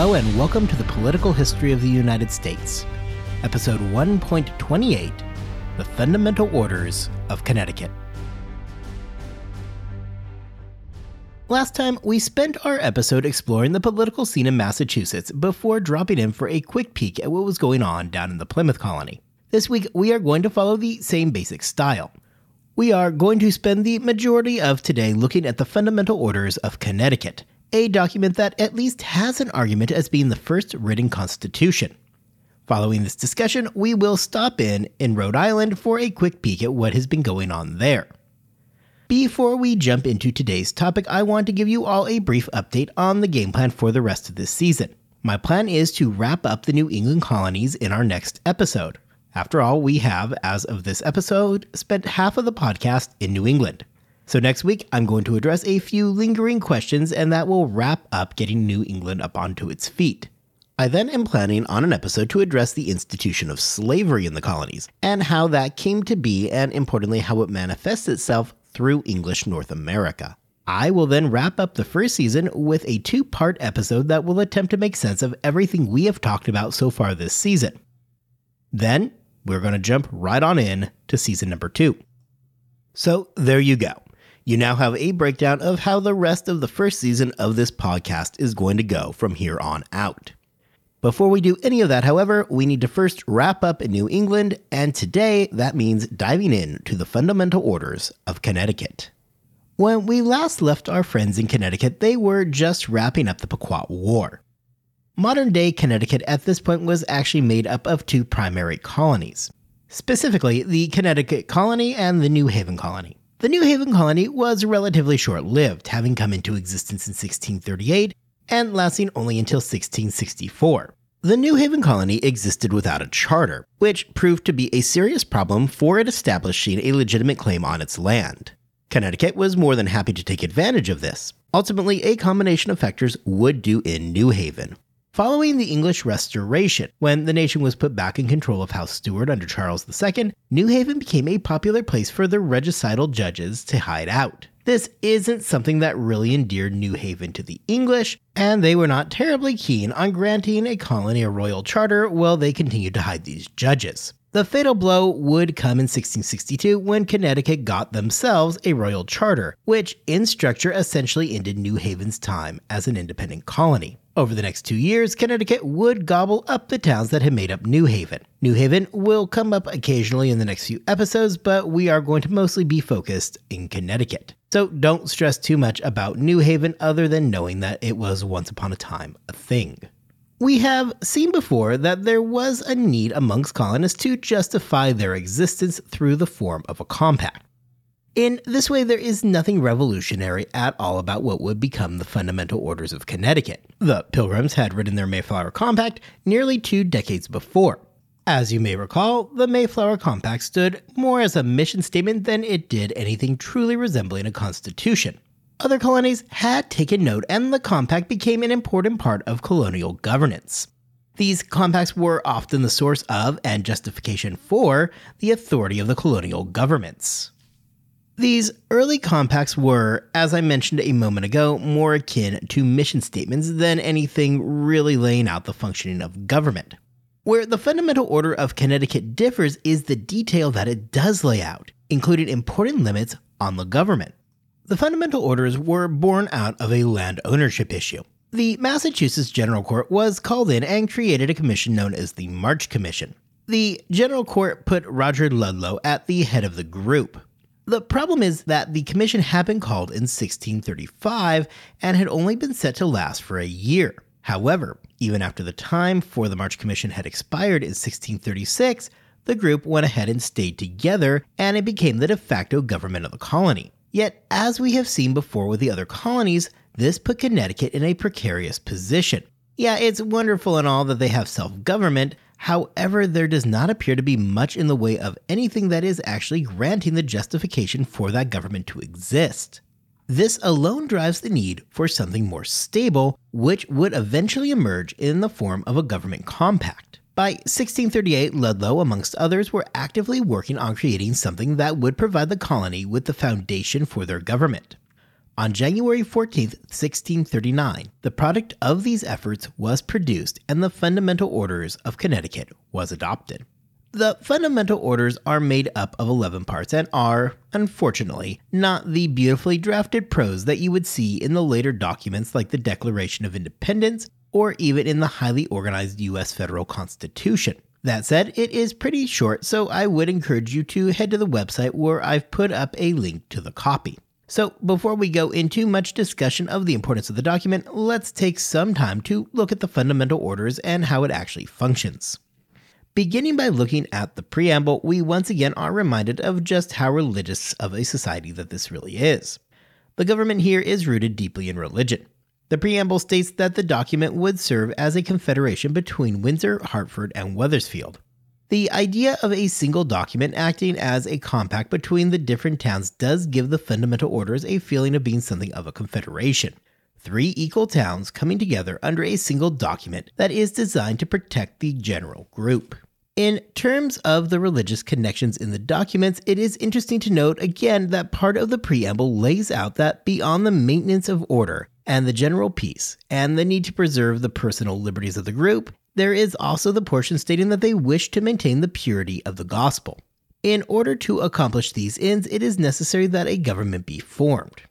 Hello, and welcome to the Political History of the United States, Episode 1.28 The Fundamental Orders of Connecticut. Last time, we spent our episode exploring the political scene in Massachusetts before dropping in for a quick peek at what was going on down in the Plymouth colony. This week, we are going to follow the same basic style. We are going to spend the majority of today looking at the fundamental orders of Connecticut, a document that at least has an argument as being the first written constitution. Following this discussion, we will stop in in Rhode Island for a quick peek at what has been going on there. Before we jump into today's topic, I want to give you all a brief update on the game plan for the rest of this season. My plan is to wrap up the New England colonies in our next episode. After all, we have, as of this episode, spent half of the podcast in New England. So next week, I'm going to address a few lingering questions, and that will wrap up getting New England up onto its feet. I then am planning on an episode to address the institution of slavery in the colonies, and how that came to be, and importantly, how it manifests itself through English North America. I will then wrap up the first season with a two part episode that will attempt to make sense of everything we have talked about so far this season. Then, we're going to jump right on in to season number two. So, there you go. You now have a breakdown of how the rest of the first season of this podcast is going to go from here on out. Before we do any of that, however, we need to first wrap up in New England, and today that means diving in to the fundamental orders of Connecticut. When we last left our friends in Connecticut, they were just wrapping up the Pequot War. Modern day Connecticut at this point was actually made up of two primary colonies, specifically the Connecticut Colony and the New Haven Colony. The New Haven Colony was relatively short lived, having come into existence in 1638 and lasting only until 1664. The New Haven colony existed without a charter, which proved to be a serious problem for it establishing a legitimate claim on its land. Connecticut was more than happy to take advantage of this. Ultimately, a combination of factors would do in New Haven. Following the English Restoration, when the nation was put back in control of House Stuart under Charles II, New Haven became a popular place for the regicidal judges to hide out. This isn't something that really endeared New Haven to the English, and they were not terribly keen on granting a colony a royal charter while they continued to hide these judges. The fatal blow would come in 1662 when Connecticut got themselves a royal charter, which in structure essentially ended New Haven's time as an independent colony. Over the next two years, Connecticut would gobble up the towns that had made up New Haven. New Haven will come up occasionally in the next few episodes, but we are going to mostly be focused in Connecticut. So don't stress too much about New Haven other than knowing that it was once upon a time a thing. We have seen before that there was a need amongst colonists to justify their existence through the form of a compact. In this way, there is nothing revolutionary at all about what would become the fundamental orders of Connecticut. The Pilgrims had written their Mayflower Compact nearly two decades before. As you may recall, the Mayflower Compact stood more as a mission statement than it did anything truly resembling a constitution. Other colonies had taken note, and the compact became an important part of colonial governance. These compacts were often the source of and justification for the authority of the colonial governments. These early compacts were, as I mentioned a moment ago, more akin to mission statements than anything really laying out the functioning of government. Where the fundamental order of Connecticut differs is the detail that it does lay out, including important limits on the government. The fundamental orders were born out of a land ownership issue. The Massachusetts General Court was called in and created a commission known as the March Commission. The General Court put Roger Ludlow at the head of the group. The problem is that the commission had been called in 1635 and had only been set to last for a year. However, even after the time for the March Commission had expired in 1636, the group went ahead and stayed together and it became the de facto government of the colony. Yet, as we have seen before with the other colonies, this put Connecticut in a precarious position. Yeah, it's wonderful and all that they have self government, however, there does not appear to be much in the way of anything that is actually granting the justification for that government to exist. This alone drives the need for something more stable, which would eventually emerge in the form of a government compact. By 1638, Ludlow, amongst others, were actively working on creating something that would provide the colony with the foundation for their government. On January 14, 1639, the product of these efforts was produced and the Fundamental Orders of Connecticut was adopted. The fundamental orders are made up of 11 parts and are, unfortunately, not the beautifully drafted prose that you would see in the later documents like the Declaration of Independence or even in the highly organized US federal constitution. That said, it is pretty short, so I would encourage you to head to the website where I've put up a link to the copy. So, before we go into much discussion of the importance of the document, let's take some time to look at the fundamental orders and how it actually functions. Beginning by looking at the preamble, we once again are reminded of just how religious of a society that this really is. The government here is rooted deeply in religion. The preamble states that the document would serve as a confederation between Windsor, Hartford, and Wethersfield. The idea of a single document acting as a compact between the different towns does give the fundamental orders a feeling of being something of a confederation. Three equal towns coming together under a single document that is designed to protect the general group. In terms of the religious connections in the documents, it is interesting to note again that part of the preamble lays out that beyond the maintenance of order and the general peace, and the need to preserve the personal liberties of the group, there is also the portion stating that they wish to maintain the purity of the gospel. In order to accomplish these ends, it is necessary that a government be formed.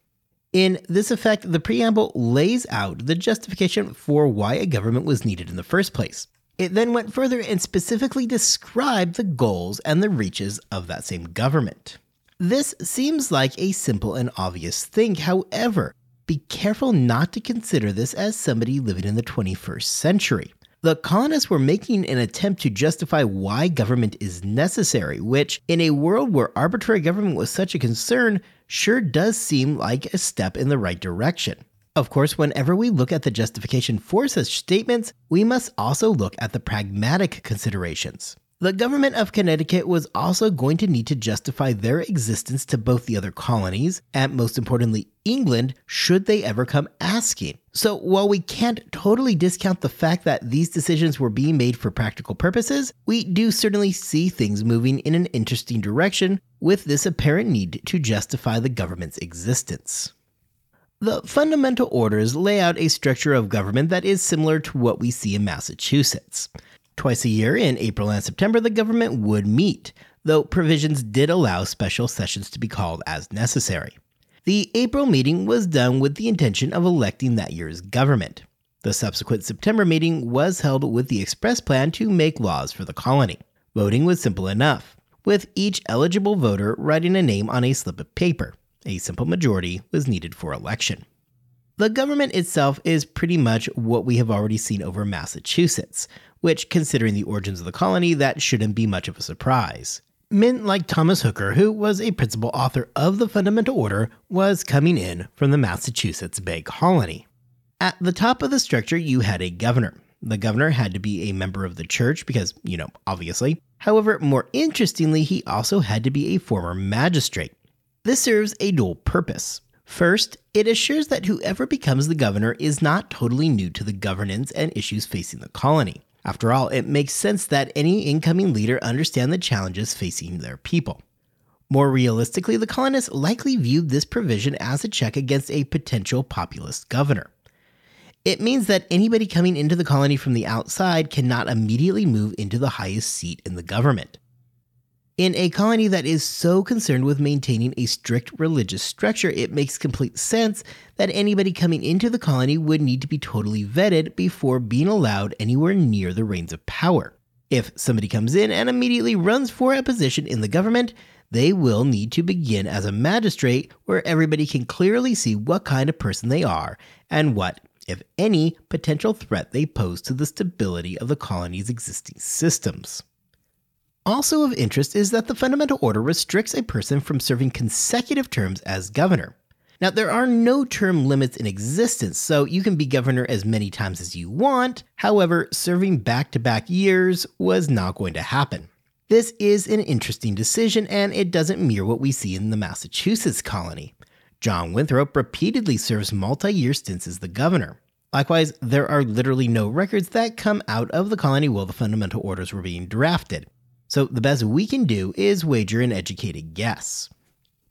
In this effect, the preamble lays out the justification for why a government was needed in the first place. It then went further and specifically described the goals and the reaches of that same government. This seems like a simple and obvious thing, however, be careful not to consider this as somebody living in the 21st century. The colonists were making an attempt to justify why government is necessary, which, in a world where arbitrary government was such a concern, sure does seem like a step in the right direction. Of course, whenever we look at the justification for such statements, we must also look at the pragmatic considerations. The government of Connecticut was also going to need to justify their existence to both the other colonies, and most importantly, England, should they ever come asking. So, while we can't totally discount the fact that these decisions were being made for practical purposes, we do certainly see things moving in an interesting direction with this apparent need to justify the government's existence. The fundamental orders lay out a structure of government that is similar to what we see in Massachusetts. Twice a year, in April and September, the government would meet, though provisions did allow special sessions to be called as necessary. The April meeting was done with the intention of electing that year's government. The subsequent September meeting was held with the express plan to make laws for the colony. Voting was simple enough, with each eligible voter writing a name on a slip of paper a simple majority was needed for election. The government itself is pretty much what we have already seen over Massachusetts, which, considering the origins of the colony, that shouldn't be much of a surprise. Men like Thomas Hooker, who was a principal author of the Fundamental Order, was coming in from the Massachusetts Bay Colony. At the top of the structure, you had a governor. The governor had to be a member of the church because, you know, obviously. However, more interestingly, he also had to be a former magistrate. This serves a dual purpose. First, it assures that whoever becomes the governor is not totally new to the governance and issues facing the colony. After all, it makes sense that any incoming leader understand the challenges facing their people. More realistically, the colonists likely viewed this provision as a check against a potential populist governor. It means that anybody coming into the colony from the outside cannot immediately move into the highest seat in the government. In a colony that is so concerned with maintaining a strict religious structure, it makes complete sense that anybody coming into the colony would need to be totally vetted before being allowed anywhere near the reins of power. If somebody comes in and immediately runs for a position in the government, they will need to begin as a magistrate where everybody can clearly see what kind of person they are and what, if any, potential threat they pose to the stability of the colony's existing systems. Also of interest is that the Fundamental Order restricts a person from serving consecutive terms as governor. Now, there are no term limits in existence, so you can be governor as many times as you want. However, serving back to back years was not going to happen. This is an interesting decision, and it doesn't mirror what we see in the Massachusetts colony. John Winthrop repeatedly serves multi year stints as the governor. Likewise, there are literally no records that come out of the colony while the fundamental orders were being drafted so the best we can do is wager an educated guess.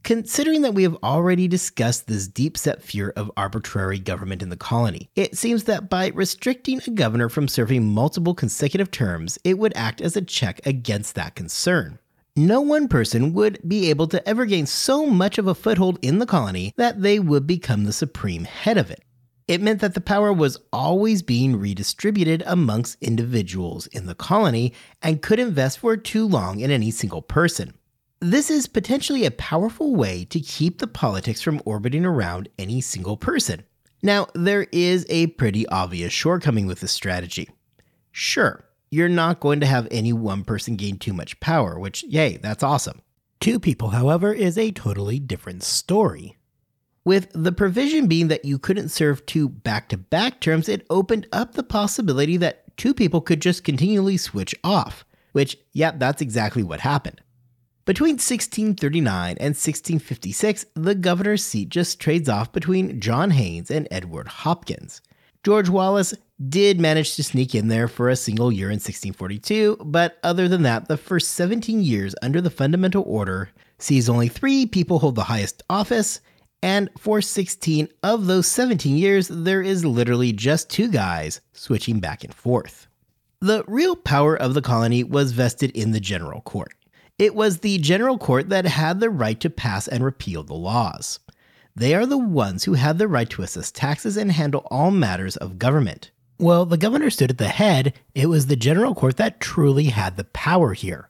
Considering that we have already discussed this deep set fear of arbitrary government in the colony, it seems that by restricting a governor from serving multiple consecutive terms, it would act as a check against that concern. No one person would be able to ever gain so much of a foothold in the colony that they would become the supreme head of it. It meant that the power was always being redistributed amongst individuals in the colony and couldn't invest for too long in any single person. This is potentially a powerful way to keep the politics from orbiting around any single person. Now, there is a pretty obvious shortcoming with this strategy. Sure, you're not going to have any one person gain too much power, which, yay, that's awesome. Two people, however, is a totally different story. With the provision being that you couldn't serve two back to back terms, it opened up the possibility that two people could just continually switch off, which, yeah, that's exactly what happened. Between 1639 and 1656, the governor's seat just trades off between John Haynes and Edward Hopkins. George Wallace did manage to sneak in there for a single year in 1642, but other than that, the first 17 years under the Fundamental Order sees only three people hold the highest office, and for 16 of those 17 years, there is literally just two guys switching back and forth. The real power of the colony was vested in the General Court. It was the general court that had the right to pass and repeal the laws. They are the ones who had the right to assess taxes and handle all matters of government. Well, the governor stood at the head, it was the general court that truly had the power here.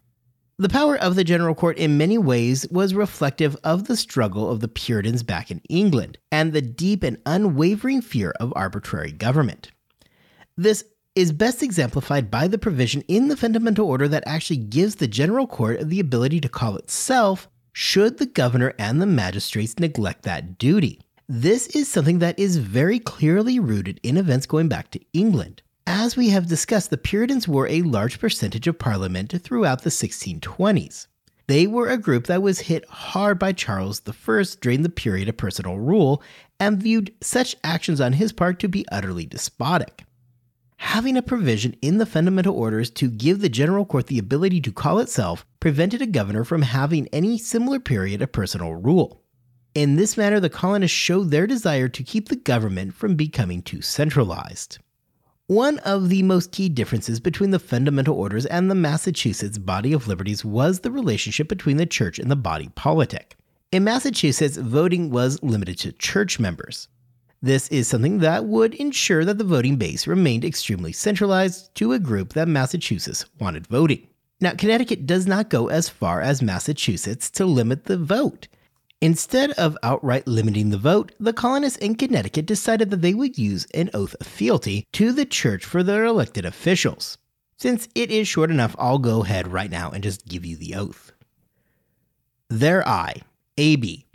The power of the general court in many ways was reflective of the struggle of the Puritans back in England and the deep and unwavering fear of arbitrary government. This is best exemplified by the provision in the fundamental order that actually gives the general court the ability to call itself should the governor and the magistrates neglect that duty. This is something that is very clearly rooted in events going back to England. As we have discussed, the Puritans were a large percentage of Parliament throughout the 1620s. They were a group that was hit hard by Charles I during the period of personal rule and viewed such actions on his part to be utterly despotic having a provision in the fundamental orders to give the general court the ability to call itself prevented a governor from having any similar period of personal rule. In this manner, the colonists showed their desire to keep the government from becoming too centralized. One of the most key differences between the fundamental orders and the Massachusetts body of liberties was the relationship between the church and the body politic. In Massachusetts, voting was limited to church members. This is something that would ensure that the voting base remained extremely centralized to a group that Massachusetts wanted voting. Now, Connecticut does not go as far as Massachusetts to limit the vote. Instead of outright limiting the vote, the colonists in Connecticut decided that they would use an oath of fealty to the church for their elected officials. Since it is short enough, I'll go ahead right now and just give you the oath. There I, AB,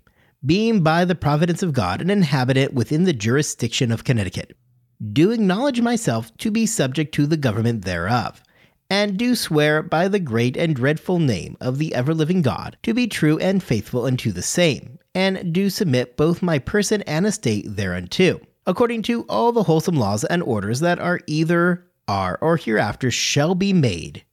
being by the providence of God an inhabitant within the jurisdiction of Connecticut, do acknowledge myself to be subject to the government thereof, and do swear by the great and dreadful name of the ever living God to be true and faithful unto the same, and do submit both my person and estate thereunto, according to all the wholesome laws and orders that are either, are, or hereafter shall be made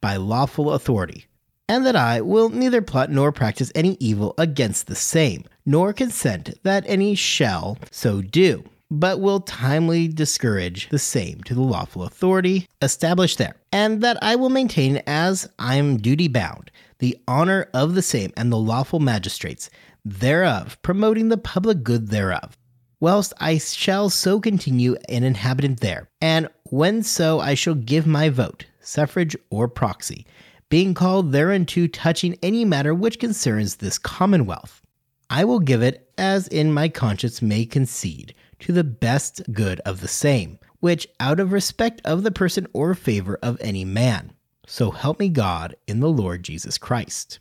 by lawful authority and that I will neither plot nor practice any evil against the same, nor consent that any shall so do, but will timely discourage the same to the lawful authority established there, and that I will maintain as I am duty bound the honor of the same and the lawful magistrates thereof, promoting the public good thereof. Whilst I shall so continue an inhabitant there, and when so I shall give my vote, suffrage or proxy, being called thereunto touching any matter which concerns this commonwealth. I will give it as in my conscience may concede, to the best good of the same, which out of respect of the person or favor of any man. So help me God in the Lord Jesus Christ.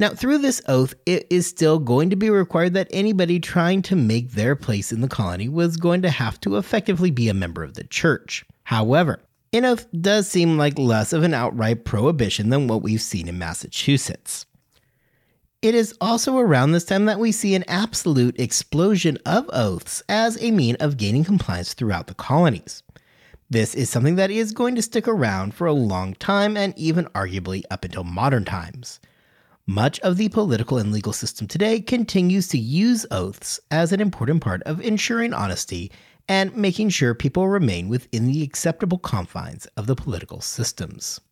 Now, through this oath, it is still going to be required that anybody trying to make their place in the colony was going to have to effectively be a member of the church. However, an oath does seem like less of an outright prohibition than what we've seen in Massachusetts. It is also around this time that we see an absolute explosion of oaths as a mean of gaining compliance throughout the colonies. This is something that is going to stick around for a long time and even arguably up until modern times. Much of the political and legal system today continues to use oaths as an important part of ensuring honesty and making sure people remain within the acceptable confines of the political systems.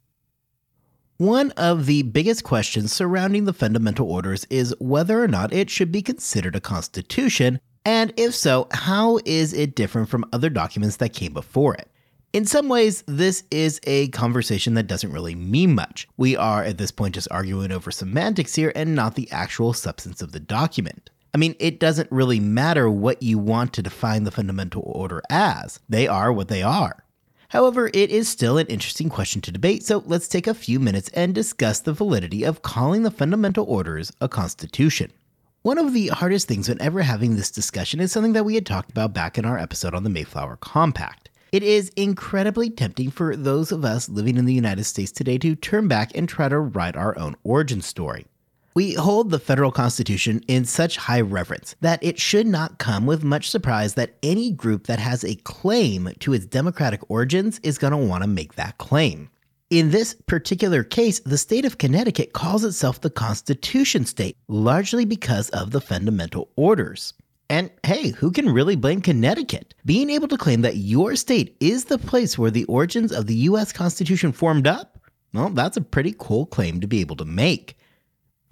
One of the biggest questions surrounding the fundamental orders is whether or not it should be considered a constitution, and if so, how is it different from other documents that came before it? In some ways, this is a conversation that doesn't really mean much. We are at this point just arguing over semantics here and not the actual substance of the document. I mean, it doesn't really matter what you want to define the fundamental order as, they are what they are. However, it is still an interesting question to debate, so let's take a few minutes and discuss the validity of calling the fundamental orders a constitution. One of the hardest things whenever having this discussion is something that we had talked about back in our episode on the Mayflower Compact. It is incredibly tempting for those of us living in the United States today to turn back and try to write our own origin story. We hold the federal constitution in such high reverence that it should not come with much surprise that any group that has a claim to its democratic origins is going to want to make that claim. In this particular case, the state of Connecticut calls itself the Constitution State, largely because of the fundamental orders. And hey, who can really blame Connecticut? Being able to claim that your state is the place where the origins of the US Constitution formed up? Well, that's a pretty cool claim to be able to make.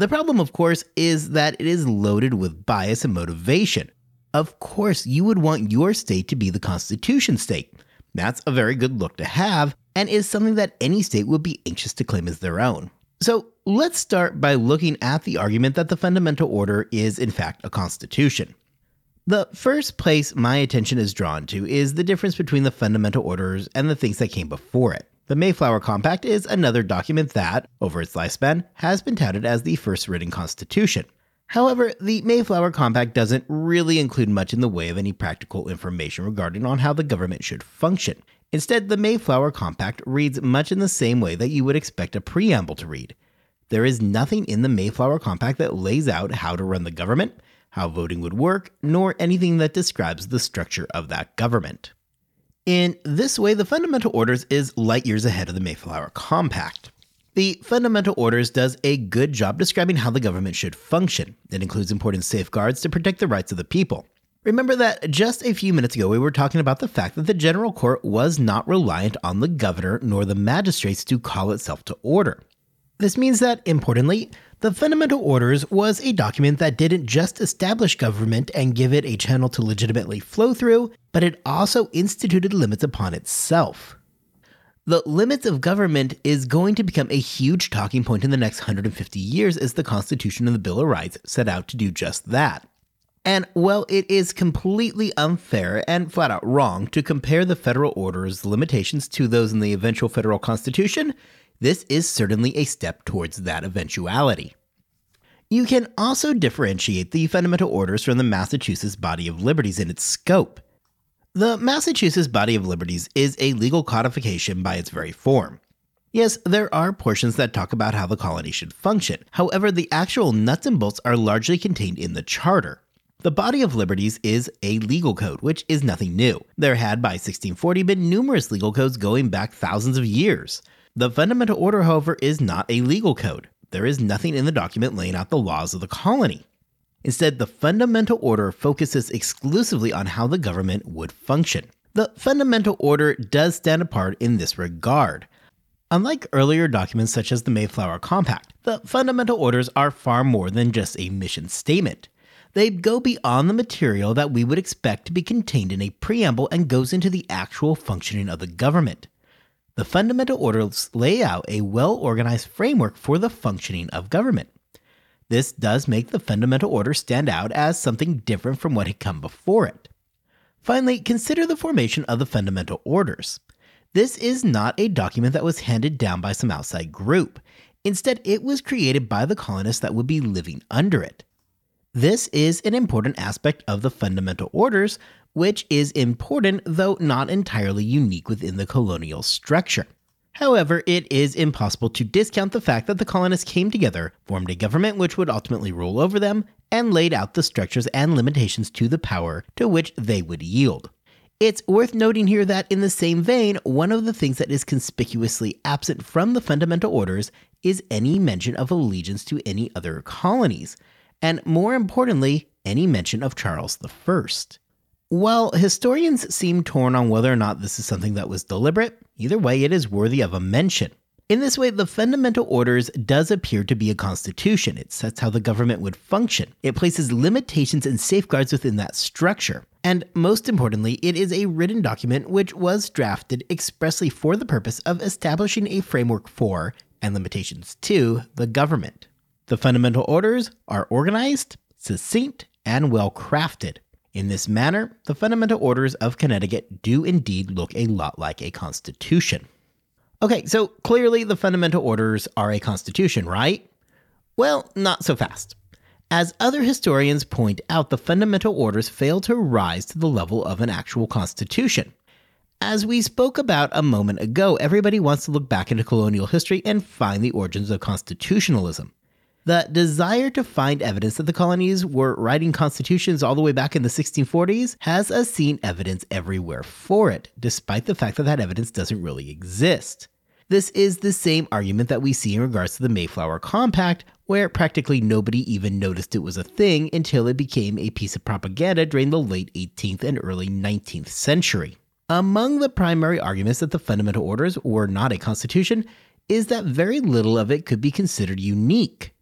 The problem, of course, is that it is loaded with bias and motivation. Of course, you would want your state to be the Constitution state. That's a very good look to have, and is something that any state would be anxious to claim as their own. So let's start by looking at the argument that the fundamental order is, in fact, a constitution. The first place my attention is drawn to is the difference between the fundamental orders and the things that came before it. The Mayflower Compact is another document that, over its lifespan, has been touted as the first written constitution. However, the Mayflower Compact doesn't really include much in the way of any practical information regarding on how the government should function. Instead, the Mayflower Compact reads much in the same way that you would expect a preamble to read. There is nothing in the Mayflower Compact that lays out how to run the government, how voting would work, nor anything that describes the structure of that government. In this way, the Fundamental Orders is light years ahead of the Mayflower Compact. The Fundamental Orders does a good job describing how the government should function. It includes important safeguards to protect the rights of the people. Remember that just a few minutes ago we were talking about the fact that the General Court was not reliant on the governor nor the magistrates to call itself to order. This means that, importantly, the Fundamental Orders was a document that didn't just establish government and give it a channel to legitimately flow through, but it also instituted limits upon itself. The limits of government is going to become a huge talking point in the next 150 years as the Constitution and the Bill of Rights set out to do just that. And while it is completely unfair and flat out wrong to compare the federal order's limitations to those in the eventual federal constitution, this is certainly a step towards that eventuality. You can also differentiate the fundamental orders from the Massachusetts Body of Liberties in its scope. The Massachusetts Body of Liberties is a legal codification by its very form. Yes, there are portions that talk about how the colony should function. However, the actual nuts and bolts are largely contained in the charter. The Body of Liberties is a legal code, which is nothing new. There had by 1640 been numerous legal codes going back thousands of years. The fundamental order, however, is not a legal code. There is nothing in the document laying out the laws of the colony. Instead, the fundamental order focuses exclusively on how the government would function. The fundamental order does stand apart in this regard. Unlike earlier documents such as the Mayflower Compact, the fundamental orders are far more than just a mission statement. They go beyond the material that we would expect to be contained in a preamble and goes into the actual functioning of the government. The fundamental orders lay out a well organized framework for the functioning of government. This does make the fundamental order stand out as something different from what had come before it. Finally, consider the formation of the fundamental orders. This is not a document that was handed down by some outside group. Instead, it was created by the colonists that would be living under it. This is an important aspect of the fundamental orders, which is important though not entirely unique within the colonial structure. However, it is impossible to discount the fact that the colonists came together, formed a government which would ultimately rule over them, and laid out the structures and limitations to the power to which they would yield. It's worth noting here that, in the same vein, one of the things that is conspicuously absent from the fundamental orders is any mention of allegiance to any other colonies, and more importantly, any mention of Charles I. While historians seem torn on whether or not this is something that was deliberate, either way, it is worthy of a mention. In this way, the Fundamental Orders does appear to be a constitution. It sets how the government would function. It places limitations and safeguards within that structure. And most importantly, it is a written document which was drafted expressly for the purpose of establishing a framework for, and limitations to, the government. The fundamental orders are organized, succinct, and well crafted. In this manner, the fundamental orders of Connecticut do indeed look a lot like a constitution. Okay, so clearly the fundamental orders are a constitution, right? Well, not so fast. As other historians point out, the fundamental orders fail to rise to the level of an actual constitution. As we spoke about a moment ago, everybody wants to look back into colonial history and find the origins of constitutionalism. The desire to find evidence that the colonies were writing constitutions all the way back in the 1640s has us seeing evidence everywhere for it, despite the fact that that evidence doesn't really exist. This is the same argument that we see in regards to the Mayflower Compact, where practically nobody even noticed it was a thing until it became a piece of propaganda during the late 18th and early 19th century. Among the primary arguments that the fundamental orders were not a constitution is that very little of it could be considered unique.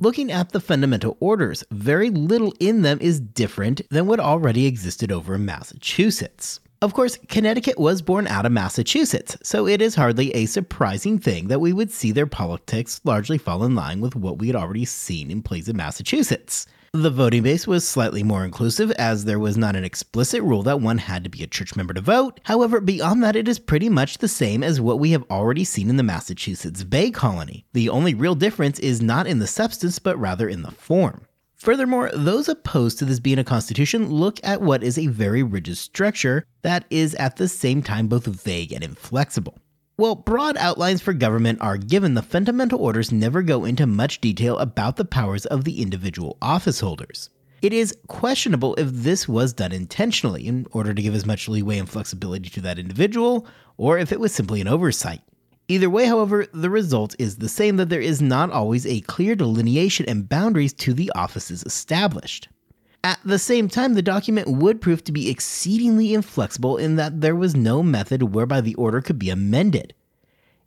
Looking at the fundamental orders, very little in them is different than what already existed over in Massachusetts. Of course, Connecticut was born out of Massachusetts, so it is hardly a surprising thing that we would see their politics largely fall in line with what we had already seen in places in Massachusetts. The voting base was slightly more inclusive, as there was not an explicit rule that one had to be a church member to vote. However, beyond that, it is pretty much the same as what we have already seen in the Massachusetts Bay Colony. The only real difference is not in the substance, but rather in the form. Furthermore, those opposed to this being a constitution look at what is a very rigid structure that is at the same time both vague and inflexible. Well, broad outlines for government are given, the fundamental orders never go into much detail about the powers of the individual office holders. It is questionable if this was done intentionally in order to give as much leeway and flexibility to that individual, or if it was simply an oversight. Either way, however, the result is the same that there is not always a clear delineation and boundaries to the offices established. At the same time, the document would prove to be exceedingly inflexible in that there was no method whereby the order could be amended.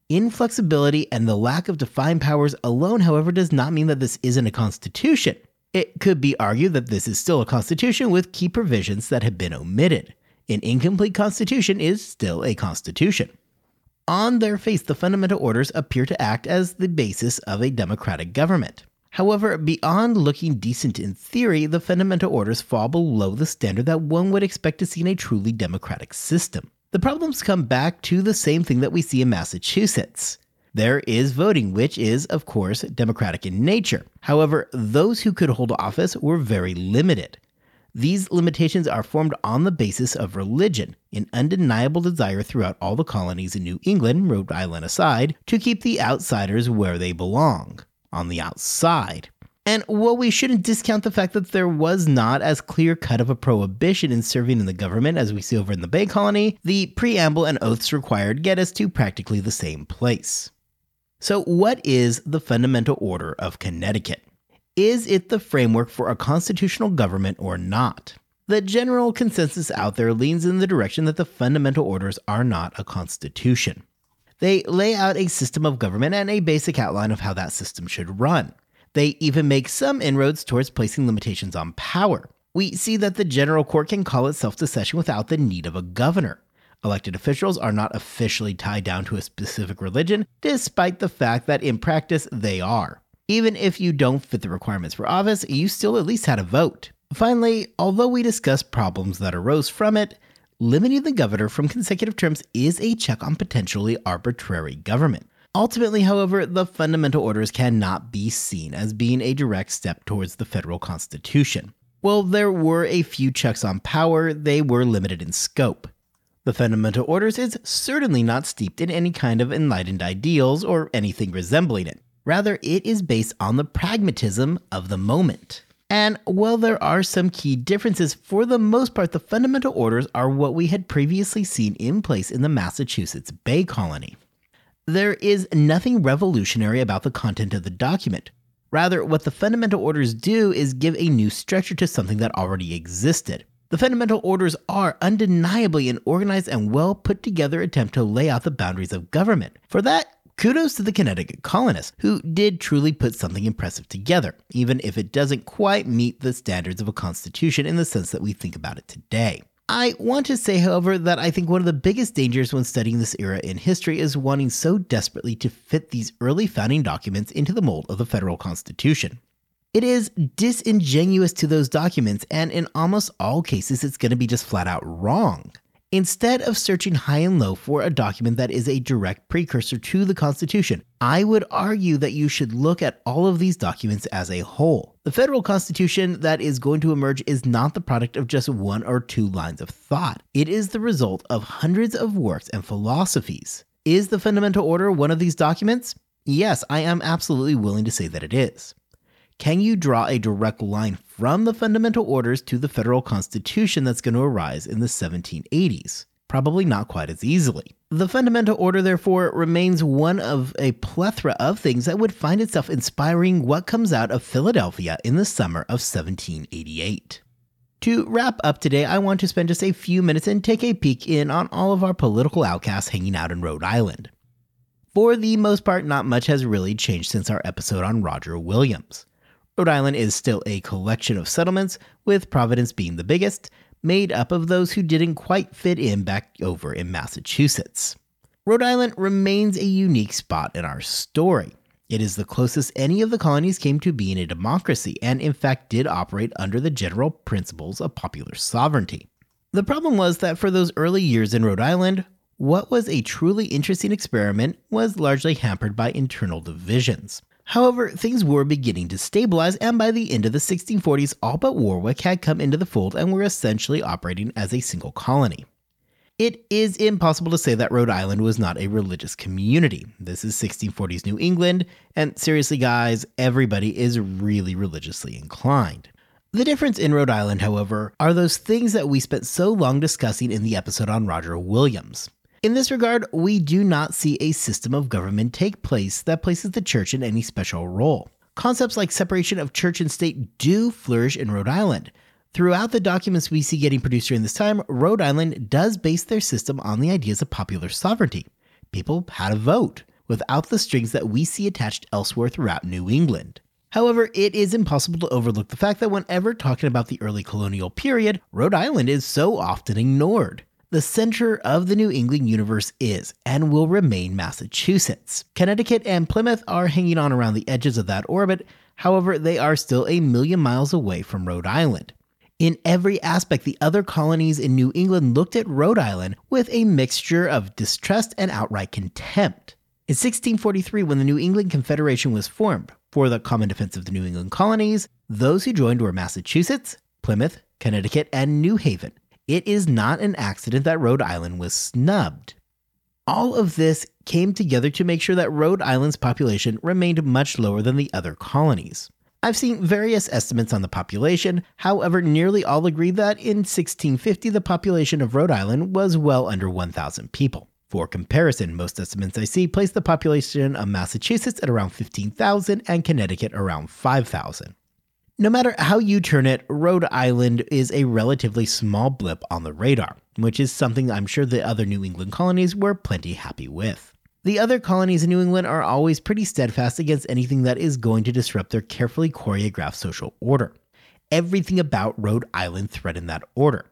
Inflexibility and the lack of defined powers alone, however, does not mean that this isn't a constitution. It could be argued that this is still a constitution with key provisions that have been omitted. An incomplete constitution is still a constitution. On their face, the fundamental orders appear to act as the basis of a democratic government. However, beyond looking decent in theory, the fundamental orders fall below the standard that one would expect to see in a truly democratic system. The problems come back to the same thing that we see in Massachusetts. There is voting, which is, of course, democratic in nature. However, those who could hold office were very limited. These limitations are formed on the basis of religion, an undeniable desire throughout all the colonies in New England, Rhode Island aside, to keep the outsiders where they belong on the outside. And while we shouldn't discount the fact that there was not as clear cut of a prohibition in serving in the government as we see over in the Bay Colony, the preamble and oaths required get us to practically the same place. So, what is the fundamental order of Connecticut? Is it the framework for a constitutional government or not? The general consensus out there leans in the direction that the fundamental orders are not a constitution. They lay out a system of government and a basic outline of how that system should run. They even make some inroads towards placing limitations on power. We see that the general court can call itself to session without the need of a governor. Elected officials are not officially tied down to a specific religion, despite the fact that in practice they are. Even if you don't fit the requirements for office, you still at least had a vote. Finally, although we discuss problems that arose from it, limiting the governor from consecutive terms is a check on potentially arbitrary government. Ultimately, however, the fundamental orders cannot be seen as being a direct step towards the federal constitution. While there were a few checks on power, they were limited in scope. The fundamental orders is certainly not steeped in any kind of enlightened ideals or anything resembling it. Rather, it is based on the pragmatism of the moment. And while there are some key differences, for the most part, the fundamental orders are what we had previously seen in place in the Massachusetts Bay Colony. There is nothing revolutionary about the content of the document. Rather, what the fundamental orders do is give a new structure to something that already existed. The fundamental orders are undeniably an organized and well put together attempt to lay out the boundaries of government. For that, kudos to the Connecticut colonists, who did truly put something impressive together, even if it doesn't quite meet the standards of a constitution in the sense that we think about it today. I want to say, however, that I think one of the biggest dangers when studying this era in history is wanting so desperately to fit these early founding documents into the mold of the federal constitution. It is disingenuous to those documents, and in almost all cases, it's going to be just flat out wrong. Instead of searching high and low for a document that is a direct precursor to the Constitution, I would argue that you should look at all of these documents as a whole. The federal Constitution that is going to emerge is not the product of just one or two lines of thought, it is the result of hundreds of works and philosophies. Is the Fundamental Order one of these documents? Yes, I am absolutely willing to say that it is. Can you draw a direct line from the fundamental orders to the federal constitution that's going to arise in the 1780s? Probably not quite as easily. The fundamental order, therefore, remains one of a plethora of things that would find itself inspiring what comes out of Philadelphia in the summer of 1788. To wrap up today, I want to spend just a few minutes and take a peek in on all of our political outcasts hanging out in Rhode Island. For the most part, not much has really changed since our episode on Roger Williams. Rhode Island is still a collection of settlements, with Providence being the biggest, made up of those who didn't quite fit in back over in Massachusetts. Rhode Island remains a unique spot in our story. It is the closest any of the colonies came to being a democracy, and in fact did operate under the general principles of popular sovereignty. The problem was that for those early years in Rhode Island, what was a truly interesting experiment was largely hampered by internal divisions. However, things were beginning to stabilize, and by the end of the 1640s, all but Warwick had come into the fold and were essentially operating as a single colony. It is impossible to say that Rhode Island was not a religious community. This is 1640s New England, and seriously, guys, everybody is really religiously inclined. The difference in Rhode Island, however, are those things that we spent so long discussing in the episode on Roger Williams. In this regard, we do not see a system of government take place that places the church in any special role. Concepts like separation of church and state do flourish in Rhode Island. Throughout the documents we see getting produced during this time, Rhode Island does base their system on the ideas of popular sovereignty. People had a vote, without the strings that we see attached elsewhere throughout New England. However, it is impossible to overlook the fact that whenever talking about the early colonial period, Rhode Island is so often ignored. The center of the New England universe is and will remain Massachusetts. Connecticut and Plymouth are hanging on around the edges of that orbit, however, they are still a million miles away from Rhode Island. In every aspect, the other colonies in New England looked at Rhode Island with a mixture of distrust and outright contempt. In 1643, when the New England Confederation was formed for the common defense of the New England colonies, those who joined were Massachusetts, Plymouth, Connecticut, and New Haven. It is not an accident that Rhode Island was snubbed. All of this came together to make sure that Rhode Island's population remained much lower than the other colonies. I've seen various estimates on the population, however, nearly all agree that in 1650 the population of Rhode Island was well under 1,000 people. For comparison, most estimates I see place the population of Massachusetts at around 15,000 and Connecticut around 5,000. No matter how you turn it, Rhode Island is a relatively small blip on the radar, which is something I'm sure the other New England colonies were plenty happy with. The other colonies in New England are always pretty steadfast against anything that is going to disrupt their carefully choreographed social order. Everything about Rhode Island threatened that order.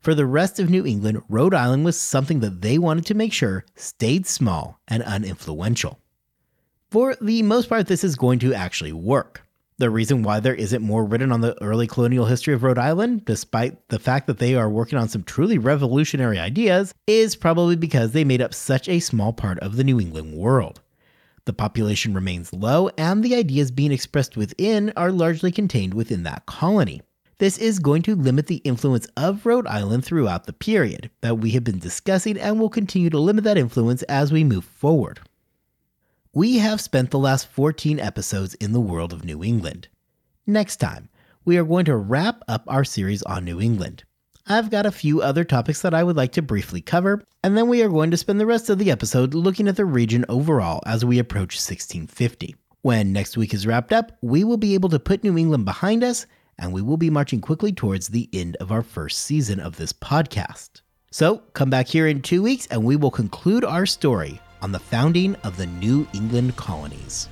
For the rest of New England, Rhode Island was something that they wanted to make sure stayed small and uninfluential. For the most part, this is going to actually work. The reason why there isn't more written on the early colonial history of Rhode Island, despite the fact that they are working on some truly revolutionary ideas, is probably because they made up such a small part of the New England world. The population remains low, and the ideas being expressed within are largely contained within that colony. This is going to limit the influence of Rhode Island throughout the period that we have been discussing and will continue to limit that influence as we move forward. We have spent the last 14 episodes in the world of New England. Next time, we are going to wrap up our series on New England. I've got a few other topics that I would like to briefly cover, and then we are going to spend the rest of the episode looking at the region overall as we approach 1650. When next week is wrapped up, we will be able to put New England behind us, and we will be marching quickly towards the end of our first season of this podcast. So come back here in two weeks, and we will conclude our story on the founding of the New England colonies.